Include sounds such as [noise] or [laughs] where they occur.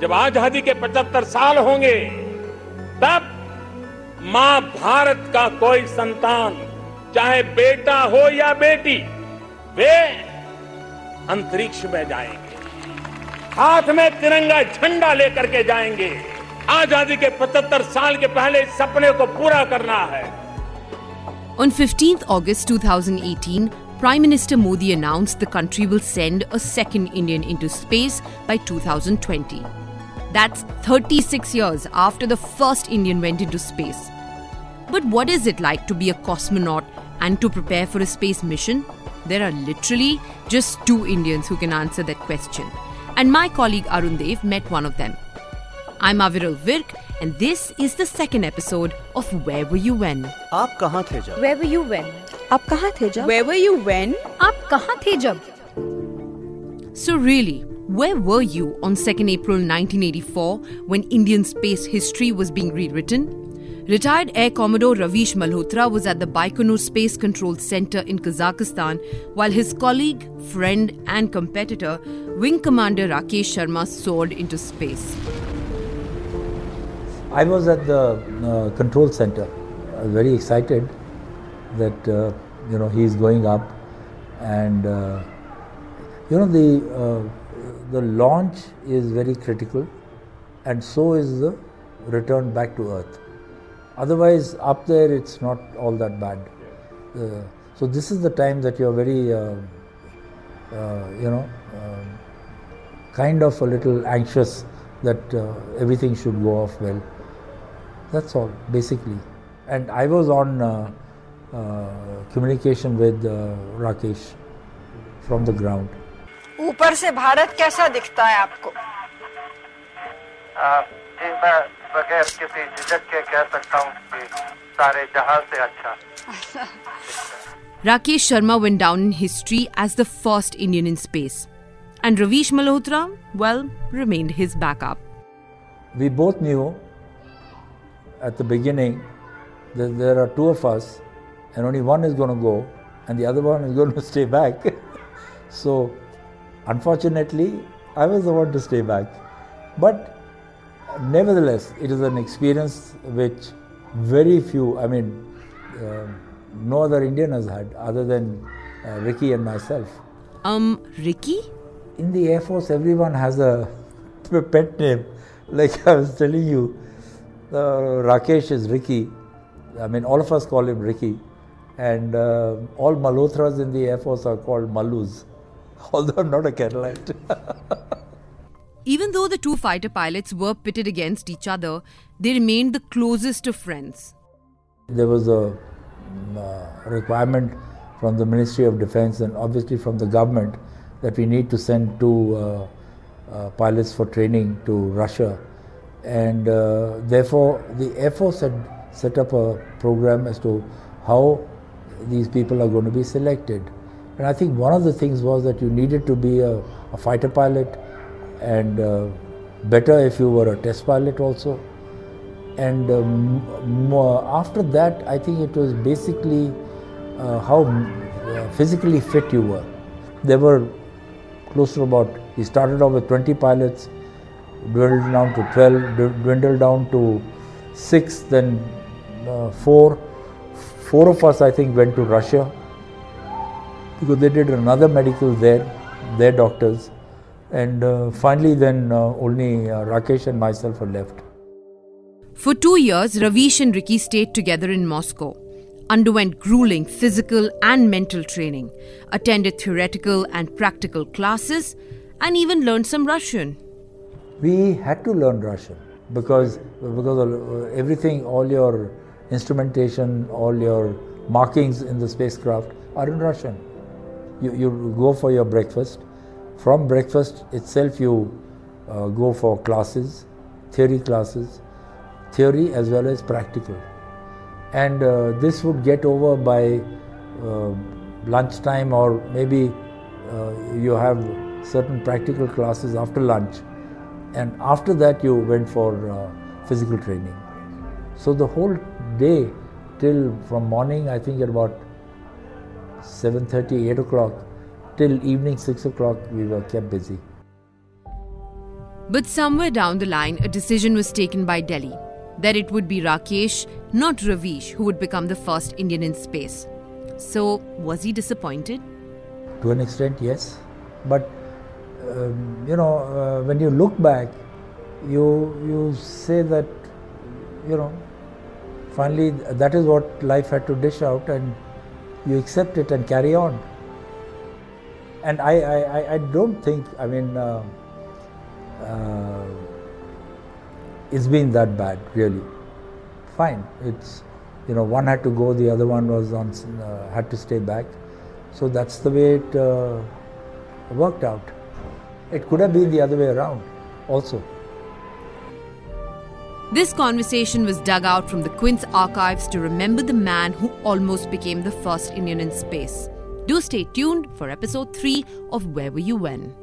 जब आज़ादी के 75 साल होंगे तब माँ भारत का कोई संतान चाहे बेटा हो या बेटी वे अंतरिक्ष में जाएँगे हाथ में तिरंगा झंडा लेकर के जाएँगे आज़ादी के 75 साल के पहले इस सपने को पूरा करना है On 15th August 2018, Prime Minister Modi announced the country will send a second Indian into space by 2020. That's 36 years after the first Indian went into space. But what is it like to be a cosmonaut and to prepare for a space mission? There are literally just two Indians who can answer that question. And my colleague Arun Dev met one of them. I'm Aviral Virk, and this is the second episode of Where Were You When? आप कहाँ थे जब Where were you when? आप कहाँ थे जब Where were you when? आप कहाँ थे जब? So, really, where were you on 2nd April 1984 when Indian space history was being rewritten? Retired Air Commodore Ravish Malhotra was at the Baikonur Space Control Center in Kazakhstan, while his colleague, friend, and competitor, Wing Commander Rakesh Sharma, soared into space. I was at the uh, control center, uh, very excited that uh, you know he is going up, and uh, you know the uh, the launch is very critical, and so is the return back to Earth. Otherwise, up there it's not all that bad. Uh, so this is the time that you're very uh, uh, you know um, kind of a little anxious that uh, everything should go off well. That's all, basically. And I was on uh, uh, communication with Rakesh from the ground. ऊपर से भारत कैसा दिखता है आपको आ, जी मैं बगैर किसी झिझक के कह सकता हूँ कि सारे जहाँ से अच्छा Rakesh Sharma went down in history as the first Indian in space. And Ravish Malhotra, well, remained his backup. We both knew at the beginning that there are two of us and only one is going to go and the other one is going to stay back. so, unfortunately, I was the one to stay back. But nevertheless, it is an experience which very few, I mean, uh, no other Indian has had other than uh, Ricky and myself. Um, Ricky? In the Air Force, everyone has a [laughs] pet name. Like I was telling you, uh, Rakesh is Ricky. I mean, all of us call him Ricky. And uh, all Malhotras in the Air Force are called Malus, [laughs] although I'm not a Keralite. [laughs] Even though the two fighter pilots were pitted against each other, they remained the closest of friends. there was a mm, uh, requirement from the Ministry of Defense and obviously from the government that we need to send two uh, uh, pilots for training to Russia. And uh, therefore, the Air Force had set up a program as to how these people are going to be selected. And I think one of the things was that you needed to be a, a fighter pilot and uh, better if you were a test pilot also. And um, more, after that i think it was basically uh, how uh, physically fit you were. There were close to about he started off with 20 pilots dwindled down to 12 dwindled down to 6 then uh, 4 four of us i think went to russia because they did another medical there their doctors and uh, finally then uh, only uh, rakesh and myself were left For two years, Ravish and Ricky stayed together in Moscow, underwent grueling physical and mental training, attended theoretical and practical classes, and even learned some Russian. we had to learn Russian because because uh, everything, all your instrumentation, all your markings in the spacecraft are in Russian. You, you go for your breakfast. From breakfast itself, you uh, go for classes, theory classes, theory as well as practical. And uh, this would get over by uh, lunchtime, or maybe uh, you have certain practical classes after lunch and after that you went for uh, physical training so the whole day till from morning i think at about 7.30 8 o'clock till evening 6 o'clock we were kept busy But somewhere down the line, a decision was taken by Delhi that it would be Rakesh, not Ravish, who would become the first Indian in space. So, was he disappointed? To an extent, yes. But, um, you know, uh, when you look back, you, you say that, you know, finally that is what life had to dish out and you accept it and carry on. And I, I, I don't think, I mean, uh, uh, it's been that bad, really. Fine, it's you know one had to go, the other one was on uh, had to stay back, so that's the way it uh, worked out. It could have been the other way around, also. This conversation was dug out from the Quint's archives to remember the man who almost became the first Indian in space. Do stay tuned for episode 3 of Where Were You When?